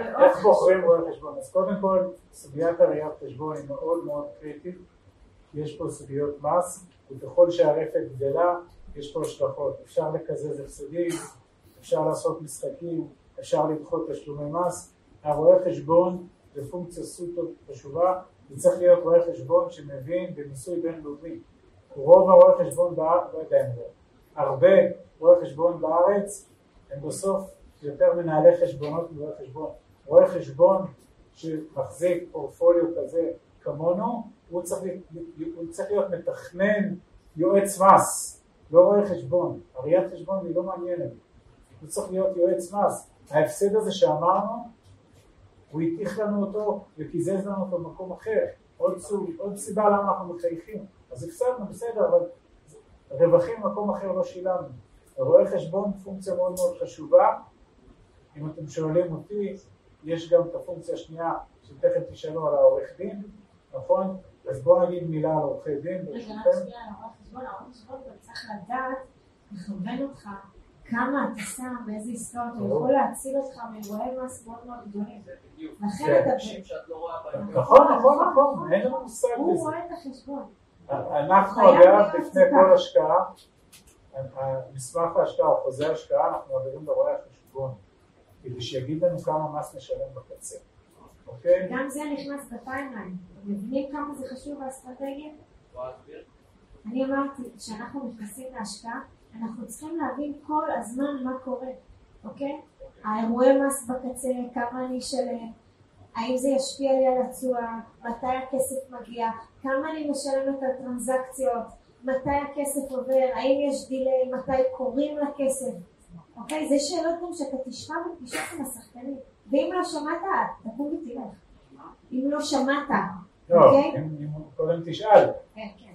איך בוחרים רואה חשבון? אז קודם כל, סוגיית הראיית חשבון היא מאוד מאוד קריטית. יש פה סוגיות מס, וככל שהרפת גדלה, יש פה השלכות. אפשר לקזז הפסדים, אפשר לעשות משחקים, אפשר לדחות תשלומי מס. הרואה חשבון זה פונקציה סופר חשובה, זה צריך להיות רואה חשבון שמבין במיסוי בינלאומי. רוב הרואי חשבון בארץ, לא יודע אם זה, הרבה רואי חשבון בארץ הם בסוף יותר מנהלי חשבונות מרואי חשבון. רואה חשבון שמחזיק פורפוליו כזה כמונו, הוא צריך, הוא צריך להיות מתכנן יועץ מס, לא רואה חשבון. הראיית חשבון היא לא מעניינת. הוא צריך להיות יועץ מס. ההפסד הזה שאמרנו, הוא הטיח לנו אותו וקיזז לנו אותו במקום אחר. עוד, סוג, עוד סיבה למה אנחנו מחייכים. אז הפסדנו, בסדר, אבל רווחים במקום אחר לא שילמנו. רואה חשבון פונקציה מאוד מאוד חשובה. אם אתם שואלים אותי, יש גם את הפונקציה השנייה, שתכף תשאלו על העורך דין, נכון? אז בואו נגיד מילה על עורכי דין, ברשותכם. רגע, רק שנייה על העורך חשבון, העורך חשבון גם צריך לדעת, לכוון אותך, כמה אתה שם, באיזה עסקאות, הוא יכול להציל אותך מאירועי מס מאוד מאוד גדולים. לכן כן. אתה... נכון, נכון, נכון, אין לנו מושג הוא בזה. רואה את החשבון. אנחנו אגב, לפני. כל השקעה, מסמך ההשקעה חוזה ההשקעה, אנחנו מעבירים לרואה החשבון, כדי שיגיד לנו כמה מס נשלם בקצה, אוקיי? גם זה נכנס בטיימליין. מבינים כמה זה חשוב האסטרטגיה? אני אמרתי, כשאנחנו נכנסים להשקעה, אנחנו צריכים להבין כל הזמן מה קורה, אוקיי? האירועי מס בקצה, כמה אני אשלם, האם זה ישפיע לי על התשואה, מתי הכסף מגיע, כמה אני משלמת על טרנזקציות, מתי הכסף עובר, האם יש דיליי, מתי קוראים לכסף, אוקיי? זה שאלות גם שאתה תשמע בפגישות עם השחקנים, ואם לא שמעת, תקום ותלך. אם לא שמעת, לא, אוקיי? קודם תשאל. כן, כן.